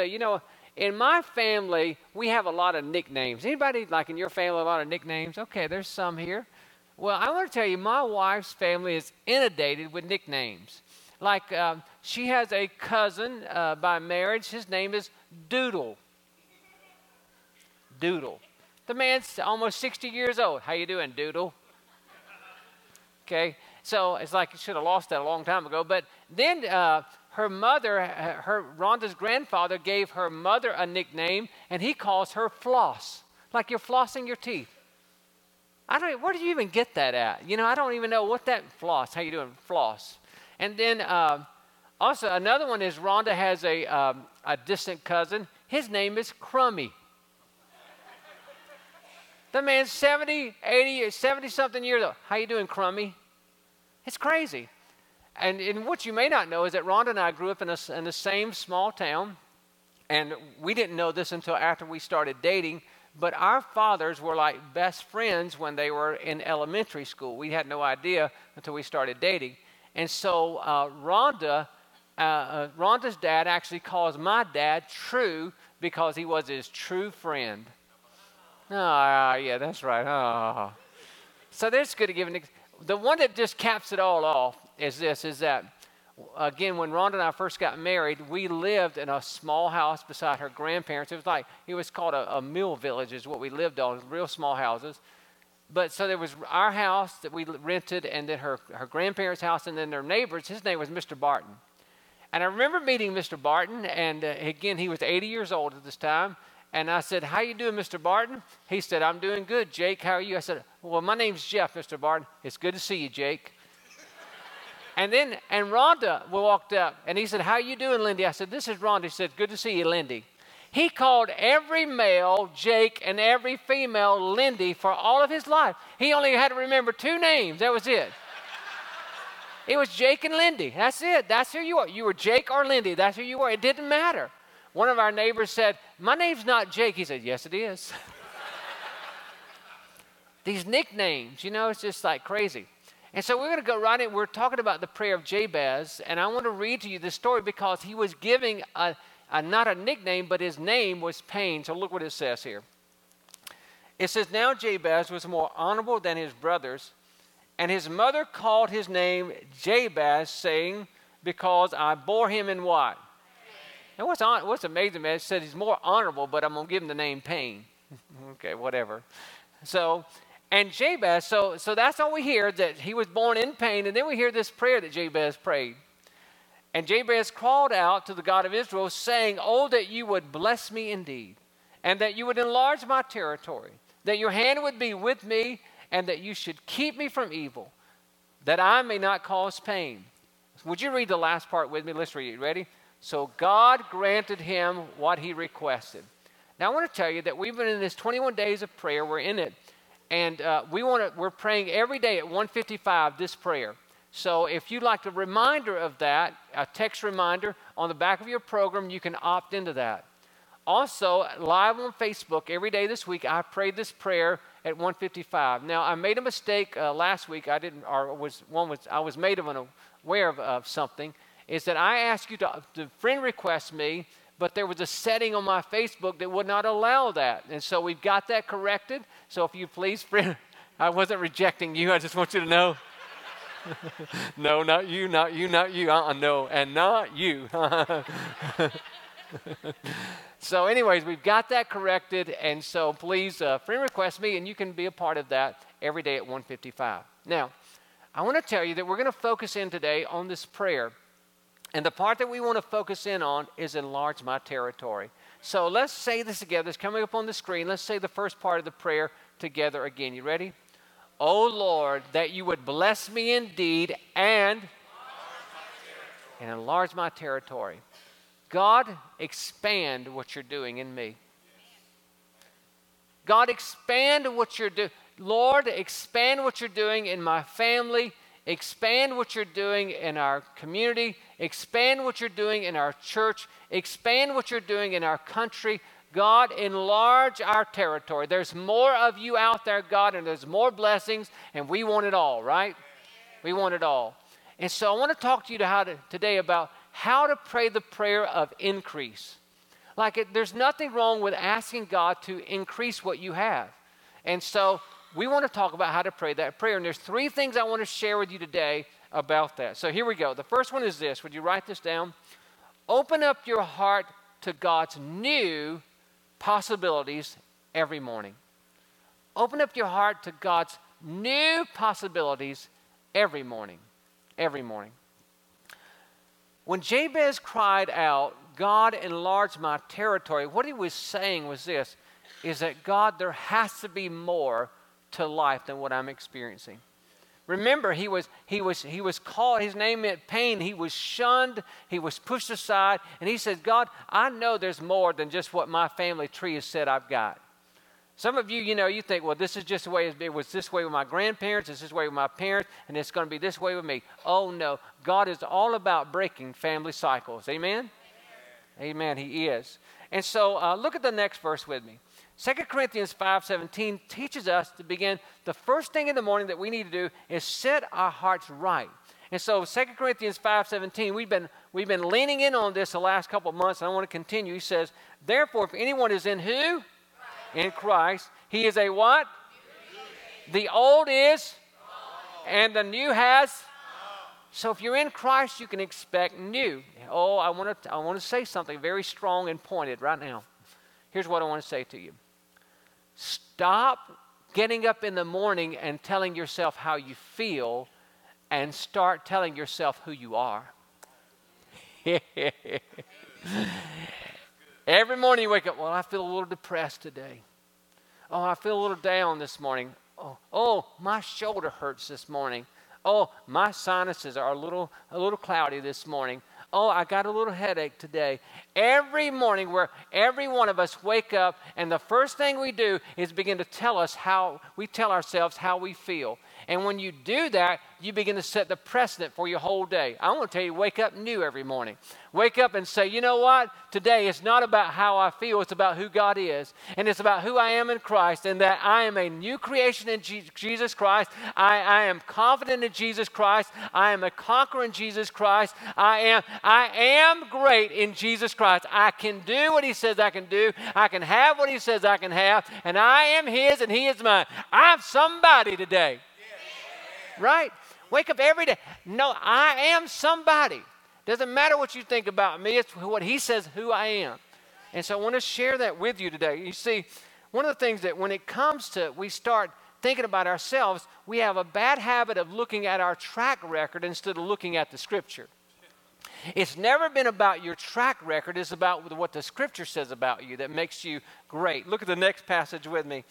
Say, you know, in my family, we have a lot of nicknames. Anybody like in your family a lot of nicknames? Okay, there's some here. Well, I want to tell you, my wife's family is inundated with nicknames. Like um, she has a cousin uh, by marriage. His name is Doodle. Doodle. The man's almost 60 years old. How you doing, Doodle? Okay, so it's like you should have lost that a long time ago. But then uh, her mother, her Rhonda's grandfather, gave her mother a nickname, and he calls her Floss, like you're flossing your teeth. I don't. Where do you even get that at? You know, I don't even know what that floss. How you doing, floss? And then uh, also another one is Rhonda has a um, a distant cousin. His name is Crummy. The man's 70, 80, 70 something years old. How you doing, Crummy? It's crazy. And, and what you may not know is that Rhonda and I grew up in, a, in the same small town, and we didn't know this until after we started dating. But our fathers were like best friends when they were in elementary school. We had no idea until we started dating. And so uh, Rhonda, uh, uh, Rhonda's dad actually calls my dad True because he was his true friend. Ah, yeah, that's right. Ah. So that's good to give an. The one that just caps it all off is this: is that again, when Rhonda and I first got married, we lived in a small house beside her grandparents. It was like it was called a, a mill village, is what we lived on, real small houses. But so there was our house that we rented, and then her her grandparents' house, and then their neighbors. His name was Mr. Barton. And I remember meeting Mr. Barton, and uh, again, he was 80 years old at this time. And I said, How you doing, Mr. Barton? He said, I'm doing good. Jake, how are you? I said, Well, my name's Jeff, Mr. Barton. It's good to see you, Jake. And then, and Rhonda walked up, and he said, How you doing, Lindy? I said, This is Rhonda. He said, Good to see you, Lindy. He called every male Jake and every female Lindy for all of his life. He only had to remember two names. That was it. It was Jake and Lindy. That's it. That's who you are. You were Jake or Lindy. That's who you were. It didn't matter. One of our neighbors said, My name's not Jake. He said, Yes, it is. These nicknames, you know, it's just like crazy. And so we're going to go right in. We're talking about the prayer of Jabez, and I want to read to you this story because he was giving a, a, not a nickname, but his name was Pain. So look what it says here. It says, Now Jabez was more honorable than his brothers, and his mother called his name Jabez, saying, Because I bore him in what? And what's, on, what's amazing, man, it said he's more honorable, but I'm going to give him the name Pain. okay, whatever. So, and Jabez, so, so that's all we hear, that he was born in pain. And then we hear this prayer that Jabez prayed. And Jabez called out to the God of Israel, saying, Oh, that you would bless me indeed, and that you would enlarge my territory, that your hand would be with me, and that you should keep me from evil, that I may not cause pain. Would you read the last part with me? Let's read it. Ready? So God granted him what he requested. Now I want to tell you that we've been in this 21 days of prayer. We're in it, and uh, we want to. We're praying every day at 1:55 this prayer. So if you'd like a reminder of that, a text reminder on the back of your program, you can opt into that. Also, live on Facebook every day this week, I prayed this prayer at 1:55. Now I made a mistake uh, last week. I didn't, or was one was I was made of of, of something is that I asked you to, to friend request me, but there was a setting on my Facebook that would not allow that. And so we've got that corrected. So if you please, friend, I wasn't rejecting you. I just want you to know. no, not you, not you, not you. Uh-uh, no, and not you. so, anyways, we've got that corrected, and so please uh, friend request me, and you can be a part of that every day at 1:55. Now, I want to tell you that we're going to focus in today on this prayer and the part that we want to focus in on is enlarge my territory. So let's say this together. It's coming up on the screen. Let's say the first part of the prayer together again. You ready? Oh Lord, that you would bless me indeed and and enlarge my territory. God, expand what you're doing in me. God, expand what you're doing. Lord, expand what you're doing in my family. Expand what you're doing in our community. Expand what you're doing in our church. Expand what you're doing in our country. God, enlarge our territory. There's more of you out there, God, and there's more blessings, and we want it all, right? We want it all. And so I want to talk to you to how to, today about how to pray the prayer of increase. Like, it, there's nothing wrong with asking God to increase what you have. And so we want to talk about how to pray that prayer. And there's three things I want to share with you today about that. So here we go. The first one is this. Would you write this down? Open up your heart to God's new possibilities every morning. Open up your heart to God's new possibilities every morning. Every morning. When Jabez cried out, God enlarge my territory, what he was saying was this is that God, there has to be more to life than what I'm experiencing. Remember, he was, he, was, he was called, his name meant pain. He was shunned, he was pushed aside, and he said, God, I know there's more than just what my family tree has said I've got. Some of you, you know, you think, well, this is just the way it was this way with my grandparents, it's this way with my parents, and it's going to be this way with me. Oh, no. God is all about breaking family cycles. Amen? Amen. Amen. He is. And so uh, look at the next verse with me. 2 Corinthians 5:17 teaches us to begin the first thing in the morning that we need to do is set our hearts right. And so 2 Corinthians 5:17 we've been we've been leaning in on this the last couple of months and I want to continue. He says, "Therefore if anyone is in who? Christ. In Christ, he is a what? The old is and the new has so if you're in Christ, you can expect new. Oh, I want to I want to say something very strong and pointed right now. Here's what I want to say to you. Stop getting up in the morning and telling yourself how you feel and start telling yourself who you are. Every morning you wake up, well, I feel a little depressed today. Oh, I feel a little down this morning. Oh, oh, my shoulder hurts this morning. Oh, my sinuses are a little a little cloudy this morning. Oh, I got a little headache today. Every morning, where every one of us wake up, and the first thing we do is begin to tell us how we tell ourselves how we feel. And when you do that, you begin to set the precedent for your whole day. I want to tell you, wake up new every morning. Wake up and say, you know what? Today it's not about how I feel, it's about who God is. And it's about who I am in Christ and that I am a new creation in Jesus Christ. I, I am confident in Jesus Christ. I am a conqueror in Jesus Christ. I am, I am great in Jesus Christ. I can do what He says I can do. I can have what He says I can have. And I am His and He is mine. I'm somebody today right? Wake up every day. No, I am somebody. Doesn't matter what you think about me, it's what he says who I am. And so I want to share that with you today. You see, one of the things that when it comes to we start thinking about ourselves, we have a bad habit of looking at our track record instead of looking at the scripture. It's never been about your track record, it's about what the scripture says about you that makes you great. Look at the next passage with me.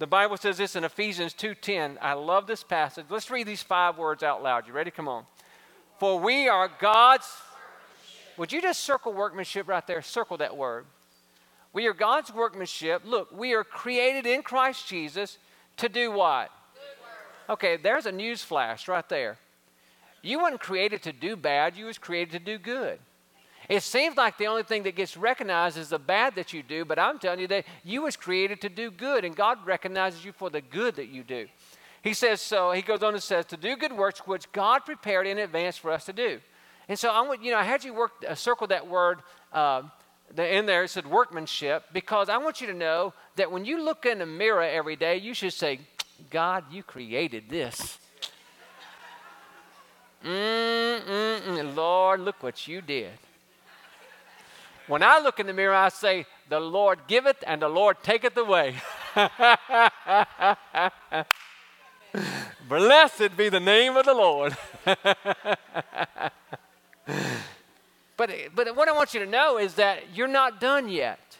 The Bible says this in Ephesians 2:10. I love this passage. Let's read these five words out loud. You ready? Come on. For we are God's Would you just circle workmanship right there? Circle that word. We are God's workmanship. Look, we are created in Christ Jesus to do what? Okay, there's a news flash right there. You weren't created to do bad, you was created to do good. It seems like the only thing that gets recognized is the bad that you do, but I'm telling you that you was created to do good, and God recognizes you for the good that you do. He says so. He goes on and says to do good works which God prepared in advance for us to do. And so I want you know I had you work uh, circle that word uh, in there. It said workmanship because I want you to know that when you look in the mirror every day, you should say, "God, you created this." Mm-mm-mm. Lord, look what you did. When I look in the mirror, I say, The Lord giveth and the Lord taketh away. Blessed be the name of the Lord. but, but what I want you to know is that you're not done yet.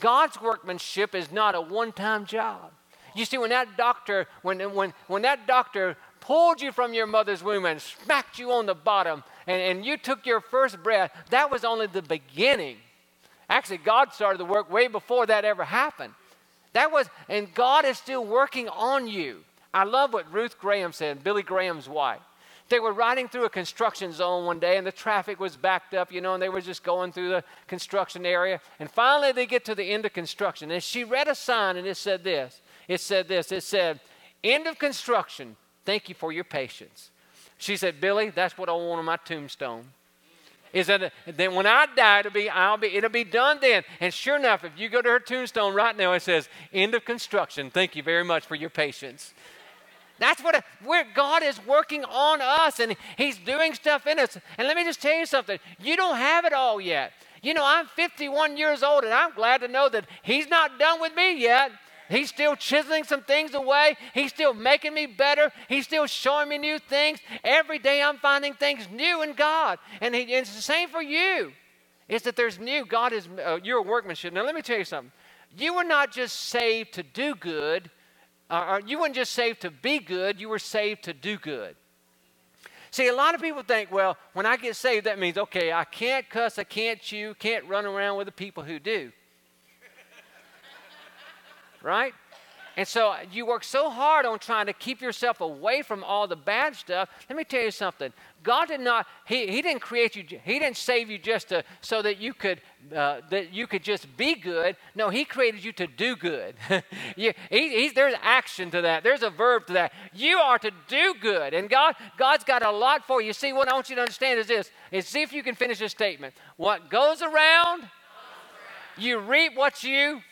God's workmanship is not a one time job. You see, when that doctor, when, when, when that doctor pulled you from your mother's womb and smacked you on the bottom and, and you took your first breath, that was only the beginning. Actually, God started the work way before that ever happened. That was, and God is still working on you. I love what Ruth Graham said, Billy Graham's wife. They were riding through a construction zone one day and the traffic was backed up, you know, and they were just going through the construction area. And finally they get to the end of construction. And she read a sign and it said this. It said this. It said, End of construction. Thank you for your patience. She said, Billy, that's what I want on my tombstone. Is that then when I die, it'll be, I'll be, it'll be done then. And sure enough, if you go to her tombstone right now, it says, End of construction. Thank you very much for your patience. That's what where God is working on us and He's doing stuff in us. And let me just tell you something you don't have it all yet. You know, I'm 51 years old and I'm glad to know that He's not done with me yet. He's still chiseling some things away. He's still making me better. He's still showing me new things. Every day I'm finding things new in God. And, he, and it's the same for you. It's that there's new. God is, uh, your workmanship. Now, let me tell you something. You were not just saved to do good, uh, you weren't just saved to be good, you were saved to do good. See, a lot of people think, well, when I get saved, that means, okay, I can't cuss, I can't chew, can't run around with the people who do. Right? And so you work so hard on trying to keep yourself away from all the bad stuff. Let me tell you something. God did not, He, he didn't create you, He didn't save you just to, so that you could uh, that you could just be good. No, He created you to do good. you, he, there's action to that. There's a verb to that. You are to do good, and God God's got a lot for you. See, what I want you to understand is this: is see if you can finish this statement. What goes around, you reap what you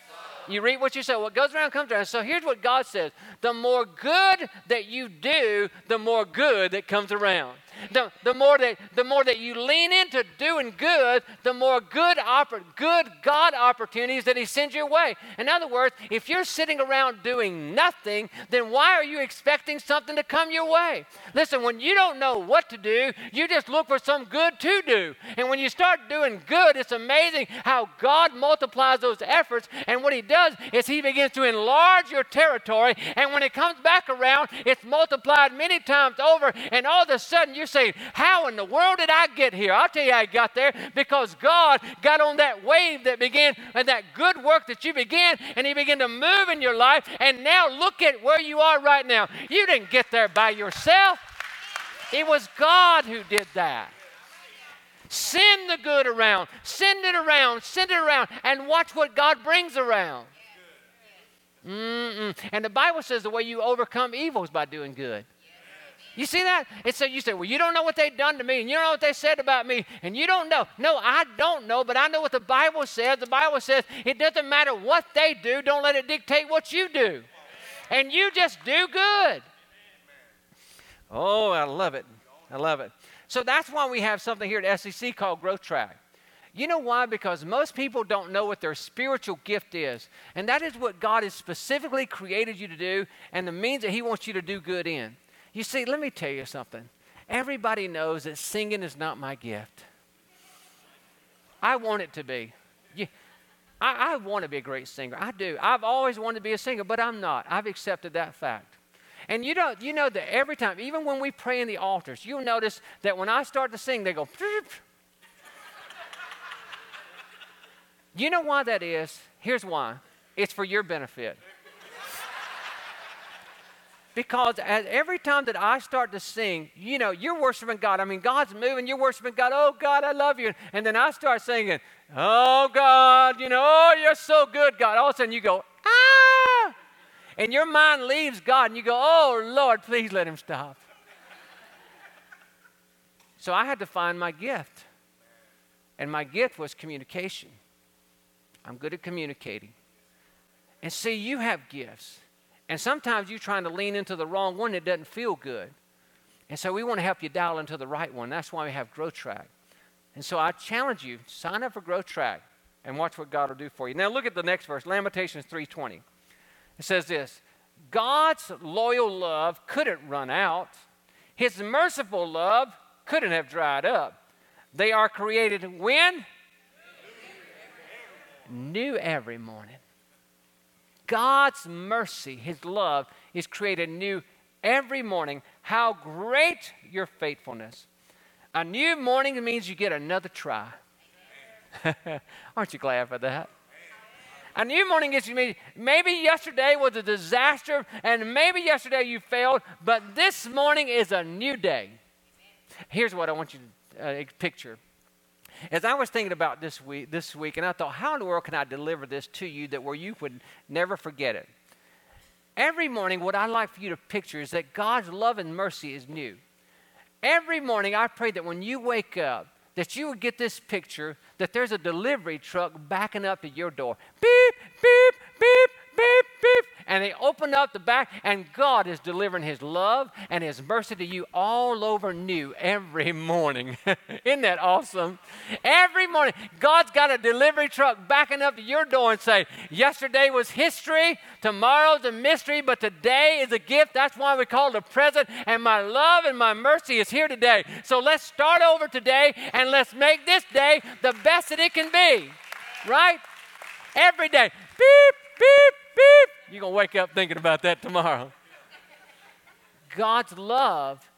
you reap what you sow. What goes around comes around. So here's what God says the more good that you do, the more good that comes around. The, the, more that, the more that you lean into doing good, the more good, oppor- good God opportunities that He sends your way. In other words, if you're sitting around doing nothing, then why are you expecting something to come your way? Listen, when you don't know what to do, you just look for some good to do. And when you start doing good, it's amazing how God multiplies those efforts. And what He does is He begins to enlarge your territory. And when it comes back around, it's multiplied many times over. And all of a sudden, you're saying, How in the world did I get here? I'll tell you how I got there because God got on that wave that began and that good work that you began, and He began to move in your life. And now look at where you are right now. You didn't get there by yourself, it was God who did that. Send the good around, send it around, send it around, and watch what God brings around. Mm-mm. And the Bible says the way you overcome evil is by doing good. You see that? And so you say, Well, you don't know what they've done to me, and you don't know what they said about me, and you don't know. No, I don't know, but I know what the Bible says. The Bible says it doesn't matter what they do, don't let it dictate what you do. And you just do good. Oh, I love it. I love it. So that's why we have something here at SEC called Growth Track. You know why? Because most people don't know what their spiritual gift is. And that is what God has specifically created you to do and the means that He wants you to do good in. You see, let me tell you something. Everybody knows that singing is not my gift. I want it to be. I, I want to be a great singer. I do. I've always wanted to be a singer, but I'm not. I've accepted that fact. And you know, you know that every time, even when we pray in the altars, you'll notice that when I start to sing, they go. you know why that is? Here's why. It's for your benefit. Because every time that I start to sing, you know, you're worshiping God. I mean, God's moving, you're worshiping God. Oh, God, I love you. And then I start singing, Oh, God, you know, oh, you're so good, God. All of a sudden you go, Ah! And your mind leaves God and you go, Oh, Lord, please let him stop. so I had to find my gift. And my gift was communication. I'm good at communicating. And see, you have gifts. And sometimes you're trying to lean into the wrong one that doesn't feel good. And so we want to help you dial into the right one. That's why we have Growth Track. And so I challenge you, sign up for Growth Track and watch what God will do for you. Now look at the next verse, Lamentations 3:20. It says this: God's loyal love couldn't run out. His merciful love couldn't have dried up. They are created when? New every morning. God's mercy, His love, is created new every morning. How great your faithfulness. A new morning means you get another try. Aren't you glad for that? A new morning is maybe yesterday was a disaster and maybe yesterday you failed, but this morning is a new day. Here's what I want you to uh, picture. As I was thinking about this week, this week, and I thought, how in the world can I deliver this to you that where you would never forget it? Every morning, what I like for you to picture is that God's love and mercy is new. Every morning, I pray that when you wake up, that you would get this picture that there's a delivery truck backing up to your door. Beep, beep, beep, beep, beep. And they open up the back, and God is delivering His love and His mercy to you all over new every morning. Isn't that awesome? Every morning, God's got a delivery truck backing up to your door and say, Yesterday was history, tomorrow's a mystery, but today is a gift. That's why we call it a present. And my love and my mercy is here today. So let's start over today and let's make this day the best that it can be. Right? Every day. Beep, beep, beep. You're going to wake up thinking about that tomorrow. God's love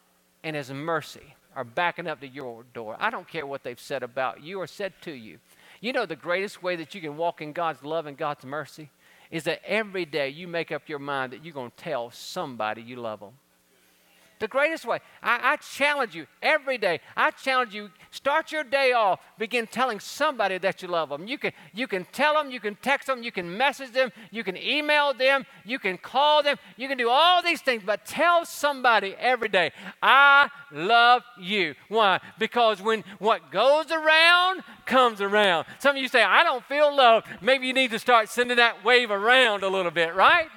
and His mercy are backing up to your door. I don't care what they've said about you or said to you. You know, the greatest way that you can walk in God's love and God's mercy is that every day you make up your mind that you're going to tell somebody you love them. The greatest way. I, I, challenge you every day. I challenge you, start your day off, begin telling somebody that you love them. You can, you can tell them, you can text them, you can message them, you can email them, you can call them, you can do all these things, but tell somebody every day, I love you. Why? Because when what goes around comes around. Some of you say, I don't feel love. Maybe you need to start sending that wave around a little bit, right?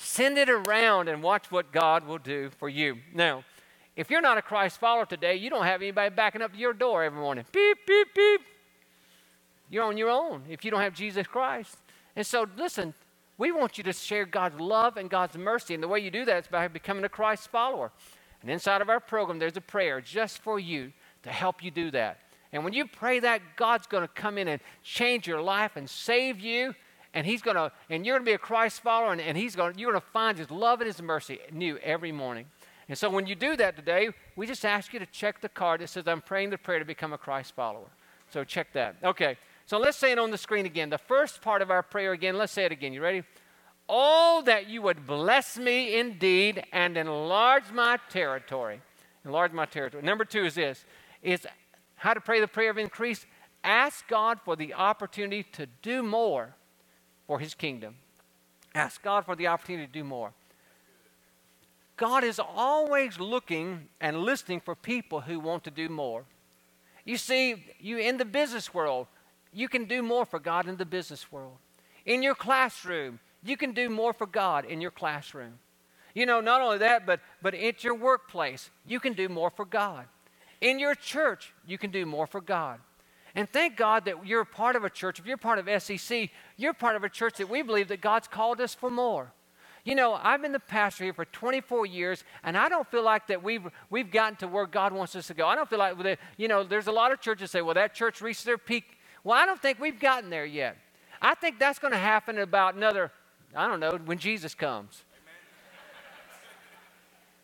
Send it around and watch what God will do for you. Now, if you're not a Christ follower today, you don't have anybody backing up to your door every morning. Beep, beep, beep. You're on your own if you don't have Jesus Christ. And so, listen, we want you to share God's love and God's mercy. And the way you do that is by becoming a Christ follower. And inside of our program, there's a prayer just for you to help you do that. And when you pray that, God's going to come in and change your life and save you and he's going to and you're going to be a christ follower and, and he's to you're going to find his love and his mercy new every morning. And so when you do that today we just ask you to check the card that says i'm praying the prayer to become a christ follower. So check that. Okay so let's say it on the screen again. The first part of our prayer again let's say it again. You ready? Oh that you would bless me indeed and enlarge my territory. Enlarge my territory. Number two is this is how to pray the prayer of increase. Ask god for the opportunity to do more for his kingdom. Ask God for the opportunity to do more. God is always looking and listening for people who want to do more. You see, you in the business world, you can do more for God in the business world. In your classroom, you can do more for God in your classroom. You know, not only that, but but at your workplace, you can do more for God. In your church, you can do more for God. And thank God that you're part of a church. If you're part of SEC, you're part of a church that we believe that God's called us for more. You know, I've been the pastor here for 24 years, and I don't feel like that we've, we've gotten to where God wants us to go. I don't feel like, that, you know, there's a lot of churches say, well, that church reached their peak. Well, I don't think we've gotten there yet. I think that's going to happen about another, I don't know, when Jesus comes.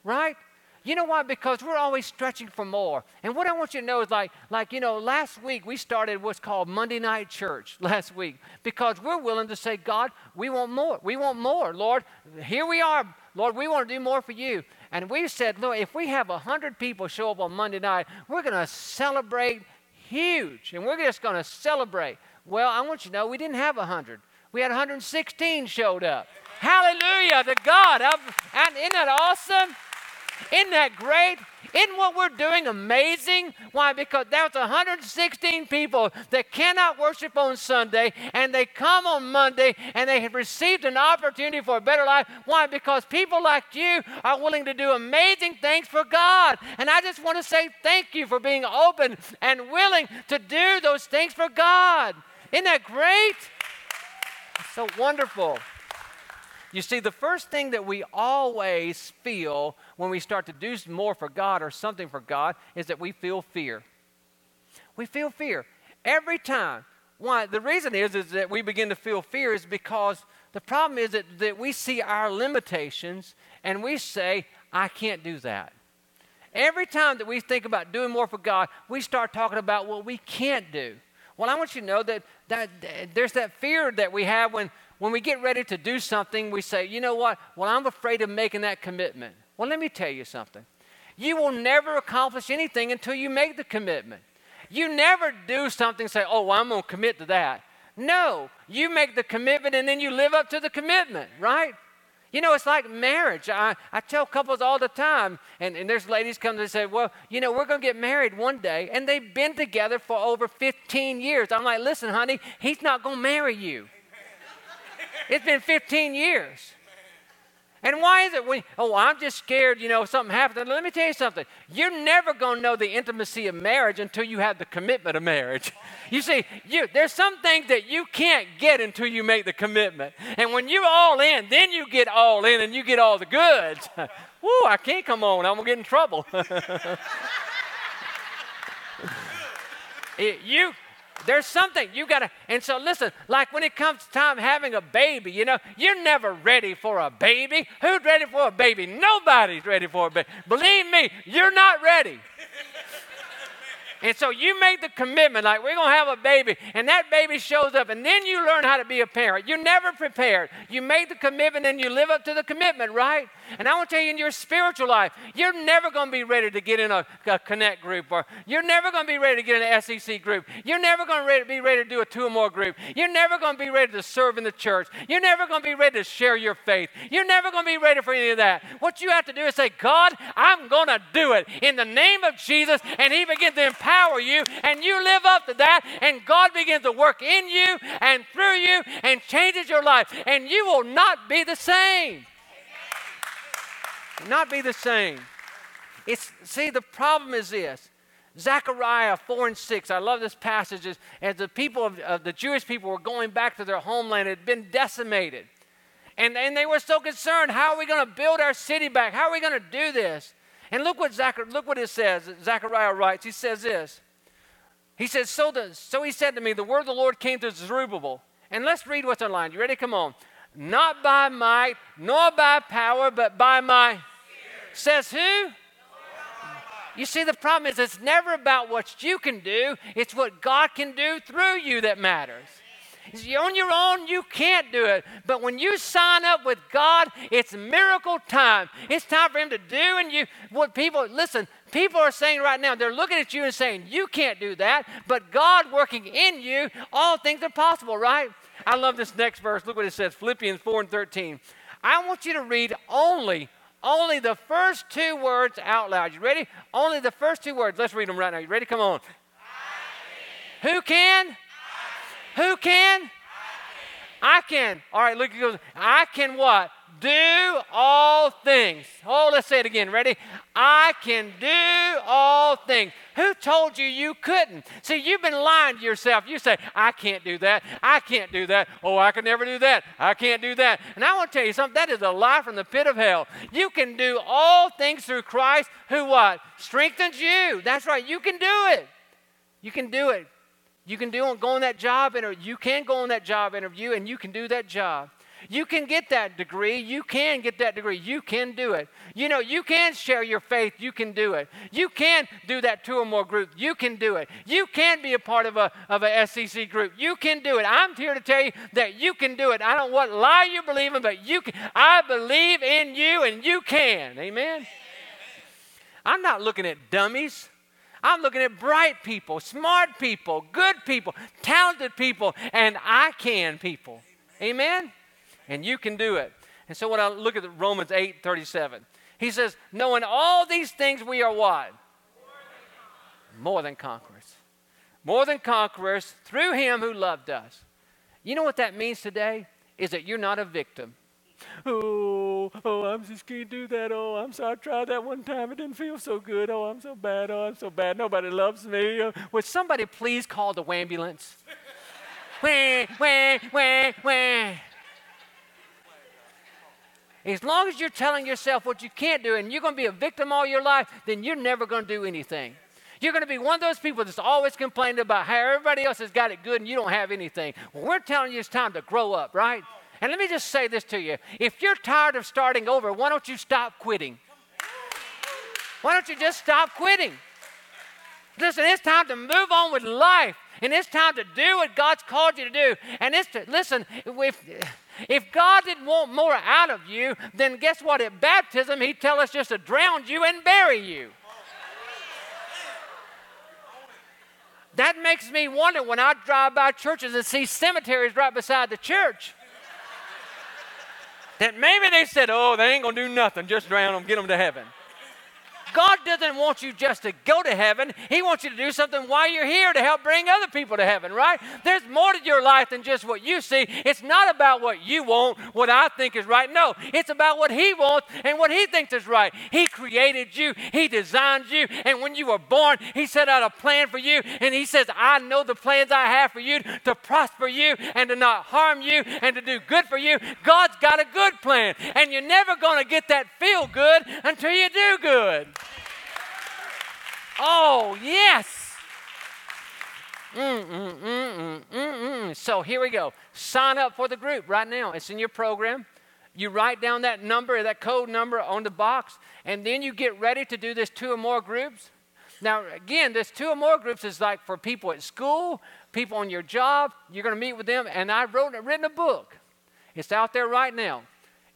right? You know why? Because we're always stretching for more. And what I want you to know is like, like, you know, last week we started what's called Monday Night Church last week because we're willing to say, God, we want more. We want more. Lord, here we are. Lord, we want to do more for you. And we said, Lord, if we have 100 people show up on Monday night, we're going to celebrate huge. And we're just going to celebrate. Well, I want you to know we didn't have 100. We had 116 showed up. Hallelujah to God. And isn't that awesome? Isn't that great? Isn't what we're doing amazing? Why? Because there's 116 people that cannot worship on Sunday and they come on Monday and they have received an opportunity for a better life. Why? Because people like you are willing to do amazing things for God. And I just want to say thank you for being open and willing to do those things for God. Isn't that great? It's so wonderful. You see, the first thing that we always feel when we start to do more for God or something for God is that we feel fear. We feel fear every time. Why? The reason is, is that we begin to feel fear is because the problem is that, that we see our limitations and we say, I can't do that. every time that we think about doing more for God, we start talking about what we can't do. Well, I want you to know that, that there's that fear that we have when, when we get ready to do something, we say, you know what? Well, I'm afraid of making that commitment. Well, let me tell you something. You will never accomplish anything until you make the commitment. You never do something say, oh, well, I'm going to commit to that. No, you make the commitment and then you live up to the commitment, right? You know, it's like marriage. I, I tell couples all the time, and, and there's ladies come and say, Well, you know, we're going to get married one day. And they've been together for over 15 years. I'm like, Listen, honey, he's not going to marry you. It's been 15 years. And why is it when, oh, I'm just scared, you know, something happens? Let me tell you something. You're never going to know the intimacy of marriage until you have the commitment of marriage. You see, you, there's some things that you can't get until you make the commitment. And when you're all in, then you get all in and you get all the goods. Woo, I can't come on. I'm going to get in trouble. it, you, there's something you got to, and so listen, like when it comes to time having a baby, you know, you're never ready for a baby. Who's ready for a baby? Nobody's ready for a baby. Believe me, you're not ready. And so you make the commitment, like we're going to have a baby, and that baby shows up, and then you learn how to be a parent. You're never prepared. You make the commitment and you live up to the commitment, right? And I want to tell you in your spiritual life, you're never going to be ready to get in a, a connect group, or you're never going to be ready to get in an SEC group. You're never going to be ready to do a two or more group. You're never going to be ready to serve in the church. You're never going to be ready to share your faith. You're never going to be ready for any of that. What you have to do is say, God, I'm going to do it in the name of Jesus, and He begins to empower empower you, and you live up to that, and God begins to work in you and through you and changes your life, and you will not be the same. Not be the same. It's see, the problem is this. Zechariah 4 and 6. I love this passage as, as the people of, of, the Jewish people were going back to their homeland, it had been decimated. And, and they were so concerned, how are we going to build our city back? How are we going to do this? And look what, Zachar- look what it says. Zechariah writes. He says this. He says, so, the, so he said to me, the word of the Lord came to Zerubbabel. And let's read what's online. You ready? Come on. Not by might, nor by power, but by my. Says who? You see, the problem is it's never about what you can do, it's what God can do through you that matters. On your own, you can't do it. But when you sign up with God, it's miracle time. It's time for Him to do. And you, what people, listen, people are saying right now, they're looking at you and saying, You can't do that. But God working in you, all things are possible, right? I love this next verse. Look what it says Philippians 4 and 13. I want you to read only only the first two words out loud. You ready? Only the first two words. Let's read them right now. You ready? Come on. Who can? Who can? I can. All right, look, he goes, I can what? Do all things. Oh, let's say it again. Ready? I can do all things. Who told you you couldn't? See, you've been lying to yourself. You say, I can't do that. I can't do that. Oh, I can never do that. I can't do that. And I want to tell you something. That is a lie from the pit of hell. You can do all things through Christ who what? Strengthens you. That's right. You can do it. You can do it. You can do go on that job interview. You can go on that job interview and you can do that job. You can get that degree. You can get that degree. You can do it. You know, you can share your faith. You can do it. You can do that two or more group. You can do it. You can be a part of a, of a SEC group. You can do it. I'm here to tell you that you can do it. I don't what lie you believe in, but you can. I believe in you and you can. Amen? I'm not looking at dummies. I'm looking at bright people, smart people, good people, talented people, and I can people. Amen? And you can do it. And so when I look at Romans 8 37, he says, Knowing all these things, we are what? More than conquerors. More than conquerors through him who loved us. You know what that means today? Is that you're not a victim. Oh, oh, I'm just can't do that. Oh, I'm sorry. I tried that one time. It didn't feel so good. Oh, I'm so bad. Oh, I'm so bad. Nobody loves me. Oh, would somebody please call the ambulance? wah, wah, wah, wah. As long as you're telling yourself what you can't do and you're going to be a victim all your life, then you're never going to do anything. You're going to be one of those people that's always complaining about how everybody else has got it good and you don't have anything. Well, we're telling you it's time to grow up, right? And let me just say this to you if you're tired of starting over, why don't you stop quitting? Why don't you just stop quitting? Listen, it's time to move on with life. And it's time to do what God's called you to do. And it's to, listen, if, if God didn't want more out of you, then guess what? At baptism, He'd tell us just to drown you and bury you. That makes me wonder when I drive by churches and see cemeteries right beside the church. that maybe they said, oh, they ain't going to do nothing, just drown them, get them to heaven. God doesn't want you just to go to heaven. He wants you to do something while you're here to help bring other people to heaven, right? There's more to your life than just what you see. It's not about what you want, what I think is right. No, it's about what He wants and what He thinks is right. He created you, He designed you, and when you were born, He set out a plan for you, and He says, I know the plans I have for you to prosper you and to not harm you and to do good for you. God's got a good plan, and you're never going to get that feel good until you do good. Oh, yes. Mm, mm, mm, so here we go. Sign up for the group right now. It's in your program. You write down that number, that code number on the box, and then you get ready to do this two or more groups. Now, again, this two or more groups is like for people at school, people on your job. You're going to meet with them, and I wrote written a book. It's out there right now.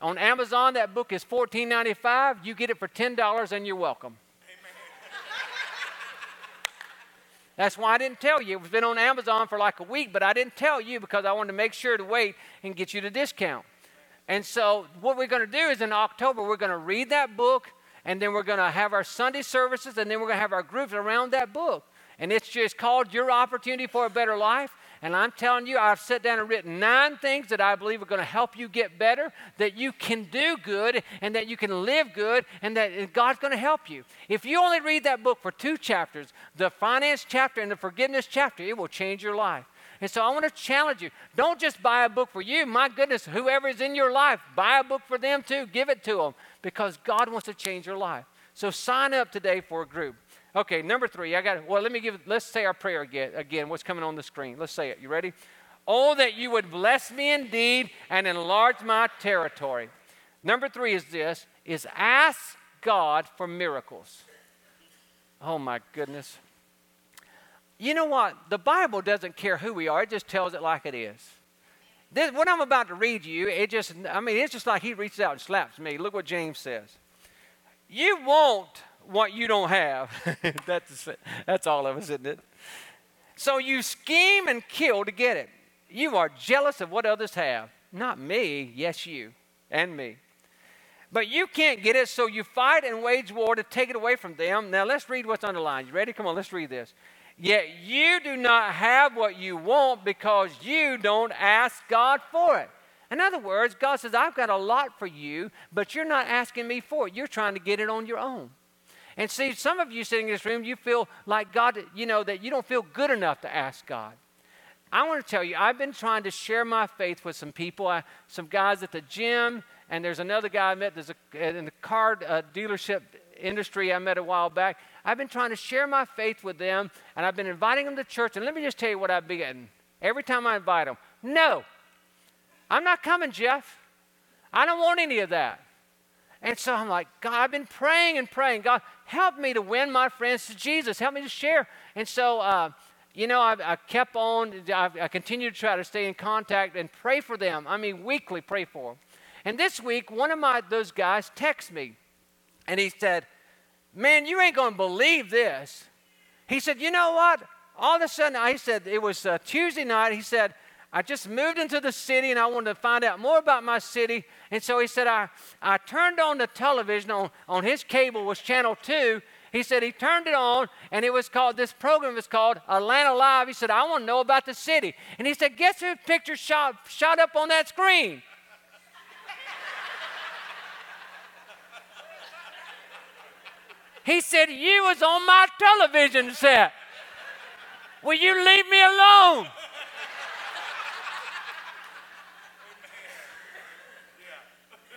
On Amazon, that book is $14.95. You get it for $10, and you're welcome. That's why I didn't tell you. It's been on Amazon for like a week, but I didn't tell you because I wanted to make sure to wait and get you the discount. And so, what we're going to do is in October, we're going to read that book, and then we're going to have our Sunday services, and then we're going to have our groups around that book. And it's just called Your Opportunity for a Better Life. And I'm telling you, I've sat down and written nine things that I believe are going to help you get better, that you can do good, and that you can live good, and that God's going to help you. If you only read that book for two chapters, the finance chapter and the forgiveness chapter, it will change your life. And so I want to challenge you. Don't just buy a book for you. My goodness, whoever is in your life, buy a book for them too. Give it to them because God wants to change your life. So sign up today for a group. Okay, number three, I got Well, let me give, let's say our prayer again, again, what's coming on the screen. Let's say it. You ready? Oh, that you would bless me indeed and enlarge my territory. Number three is this, is ask God for miracles. Oh my goodness. You know what? The Bible doesn't care who we are, it just tells it like it is. This, what I'm about to read you, it just, I mean, it's just like he reaches out and slaps me. Look what James says. You won't what you don't have. that's, that's all of us, isn't it? So you scheme and kill to get it. You are jealous of what others have. Not me, yes, you and me. But you can't get it, so you fight and wage war to take it away from them. Now let's read what's underlined. You ready? Come on, let's read this. Yet you do not have what you want because you don't ask God for it. In other words, God says, I've got a lot for you, but you're not asking me for it. You're trying to get it on your own. And see, some of you sitting in this room, you feel like God, you know, that you don't feel good enough to ask God. I want to tell you, I've been trying to share my faith with some people, I, some guys at the gym, and there's another guy I met there's a, in the car uh, dealership industry I met a while back. I've been trying to share my faith with them, and I've been inviting them to church. And let me just tell you what I've been getting. Every time I invite them, no, I'm not coming, Jeff. I don't want any of that. And so I'm like, God, I've been praying and praying. God, help me to win my friends to Jesus. Help me to share. And so, uh, you know, I, I kept on, I, I continued to try to stay in contact and pray for them. I mean, weekly pray for them. And this week, one of my those guys texted me, and he said, "Man, you ain't gonna believe this." He said, "You know what? All of a sudden, I said it was uh, Tuesday night. He said." I just moved into the city and I wanted to find out more about my city. And so he said, I, I turned on the television on, on his cable was channel two. He said he turned it on and it was called, this program was called Atlanta Live. He said, I want to know about the city. And he said, guess whose picture shot, shot up on that screen? he said, you was on my television set. Will you leave me alone?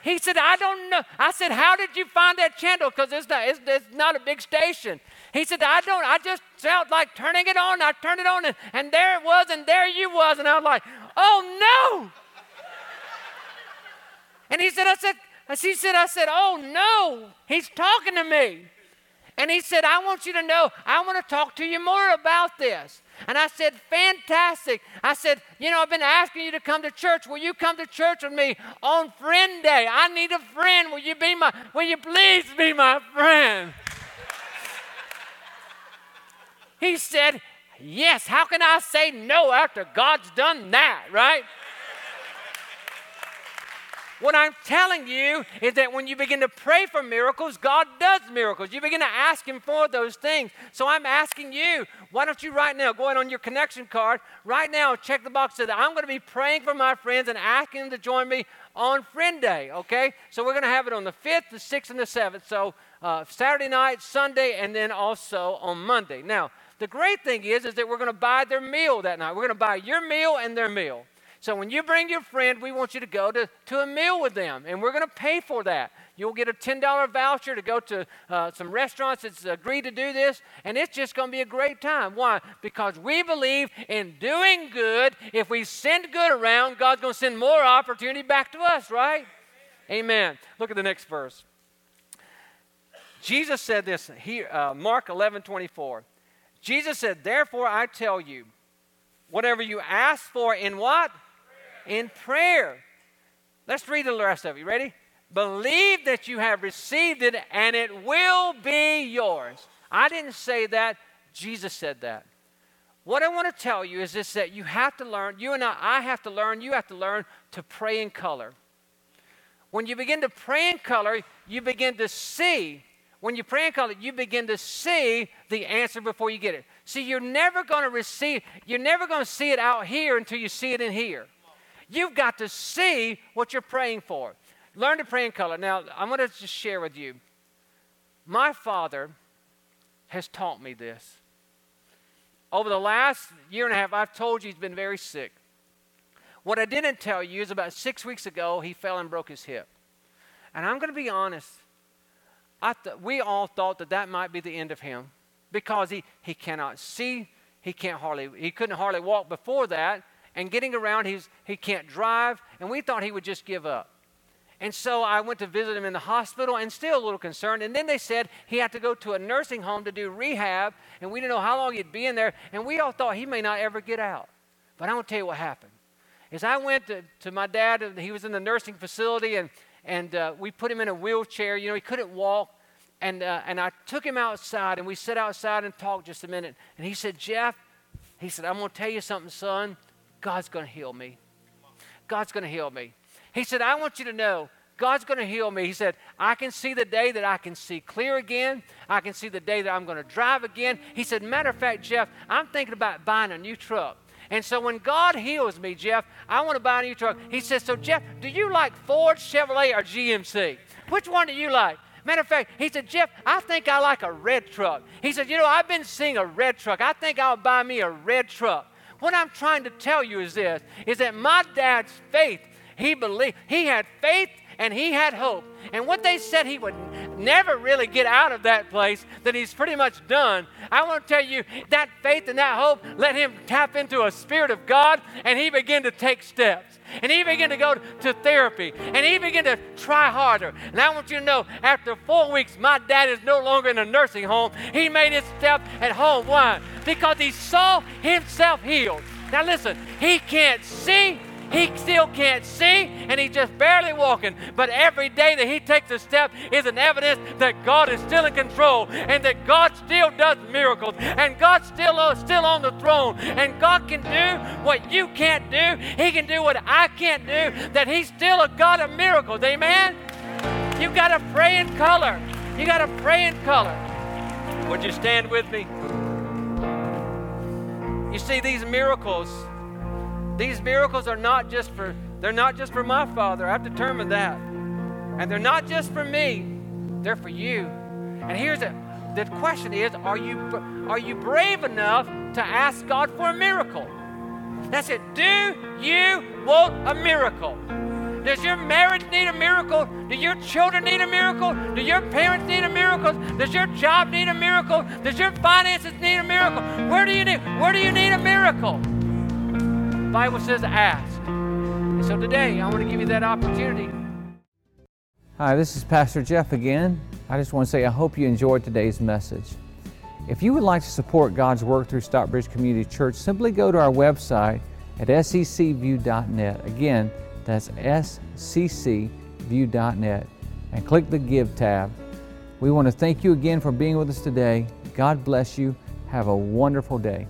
He said, I don't know. I said, How did you find that channel? Because it's not, it's, it's, not a big station. He said, I don't, I just felt like turning it on. I turned it on, and, and there it was, and there you was. And I was like, Oh no. and he said, I said, he said, I said, Oh no, he's talking to me. And he said, I want you to know, I want to talk to you more about this. And I said, Fantastic. I said, You know, I've been asking you to come to church. Will you come to church with me on Friend Day? I need a friend. Will you be my, will you please be my friend? he said, Yes. How can I say no after God's done that, right? What I'm telling you is that when you begin to pray for miracles, God does miracles. You begin to ask Him for those things. So I'm asking you, why don't you right now go ahead on your connection card, right now check the box that I'm going to be praying for my friends and asking them to join me on Friend Day, okay? So we're going to have it on the 5th, the 6th, and the 7th. So uh, Saturday night, Sunday, and then also on Monday. Now, the great thing is, is that we're going to buy their meal that night. We're going to buy your meal and their meal. So when you bring your friend, we want you to go to, to a meal with them, and we're going to pay for that. You'll get a $10 voucher to go to uh, some restaurants that's agreed to do this, and it's just going to be a great time. Why? Because we believe in doing good. If we send good around, God's going to send more opportunity back to us, right? Amen. Look at the next verse. Jesus said this here, uh, Mark 11 24. Jesus said, Therefore I tell you, whatever you ask for in what? In prayer. Let's read the rest of it. You ready? Believe that you have received it and it will be yours. I didn't say that, Jesus said that. What I want to tell you is this that you have to learn, you and I, I have to learn, you have to learn to pray in color. When you begin to pray in color, you begin to see. When you pray in color, you begin to see the answer before you get it. See, you're never going to receive, you're never going to see it out here until you see it in here. You've got to see what you're praying for. Learn to pray in color. Now, I'm going to just share with you. My father has taught me this. Over the last year and a half, I've told you he's been very sick. What I didn't tell you is about six weeks ago, he fell and broke his hip. And I'm going to be honest, I th- we all thought that that might be the end of him because he, he cannot see, he can't hardly, he couldn't hardly walk before that, and getting around, he's, he can't drive, and we thought he would just give up. And so I went to visit him in the hospital and still a little concerned. And then they said he had to go to a nursing home to do rehab, and we didn't know how long he'd be in there, and we all thought he may not ever get out. But I'm going to tell you what happened. As I went to, to my dad, he was in the nursing facility, and, and uh, we put him in a wheelchair. You know, he couldn't walk. And, uh, and I took him outside, and we sat outside and talked just a minute. And he said, Jeff, he said, I'm going to tell you something, son. God's going to heal me. God's going to heal me. He said, I want you to know God's going to heal me. He said, I can see the day that I can see clear again. I can see the day that I'm going to drive again. He said, Matter of fact, Jeff, I'm thinking about buying a new truck. And so when God heals me, Jeff, I want to buy a new truck. He says, So, Jeff, do you like Ford, Chevrolet, or GMC? Which one do you like? Matter of fact, he said, Jeff, I think I like a red truck. He said, You know, I've been seeing a red truck. I think I'll buy me a red truck. What I'm trying to tell you is this is that my dad's faith, he believed, he had faith and he had hope. And what they said he would never really get out of that place, that he's pretty much done. I want to tell you that faith and that hope let him tap into a spirit of God and he began to take steps. And he began to go to therapy and he began to try harder. And I want you to know after four weeks, my dad is no longer in a nursing home. He made his step at home. Why? Because he saw himself healed. Now listen, he can't see, he still can't see and he's just barely walking. But every day that he takes a step is an evidence that God is still in control and that God still does miracles and God's still, uh, still on the throne and God can do what you can't do. He can do what I can't do. That he's still a God of miracles. Amen? You got to pray in color. You got to pray in color. Would you stand with me? You see, these miracles these miracles are not just for they're not just for my father. I've determined that. And they're not just for me. They're for you. And here's it. The question is, are you are you brave enough to ask God for a miracle? That's it. Do you want a miracle? Does your marriage need a miracle? Do your children need a miracle? Do your parents need a miracle? Does your job need a miracle? Does your finances need a miracle? Where do you need where do you need a miracle? Bible says ask. And so today, I want to give you that opportunity. Hi, this is Pastor Jeff again. I just want to say I hope you enjoyed today's message. If you would like to support God's work through Stockbridge Community Church, simply go to our website at sccview.net. Again, that's sccview.net and click the Give tab. We want to thank you again for being with us today. God bless you. Have a wonderful day.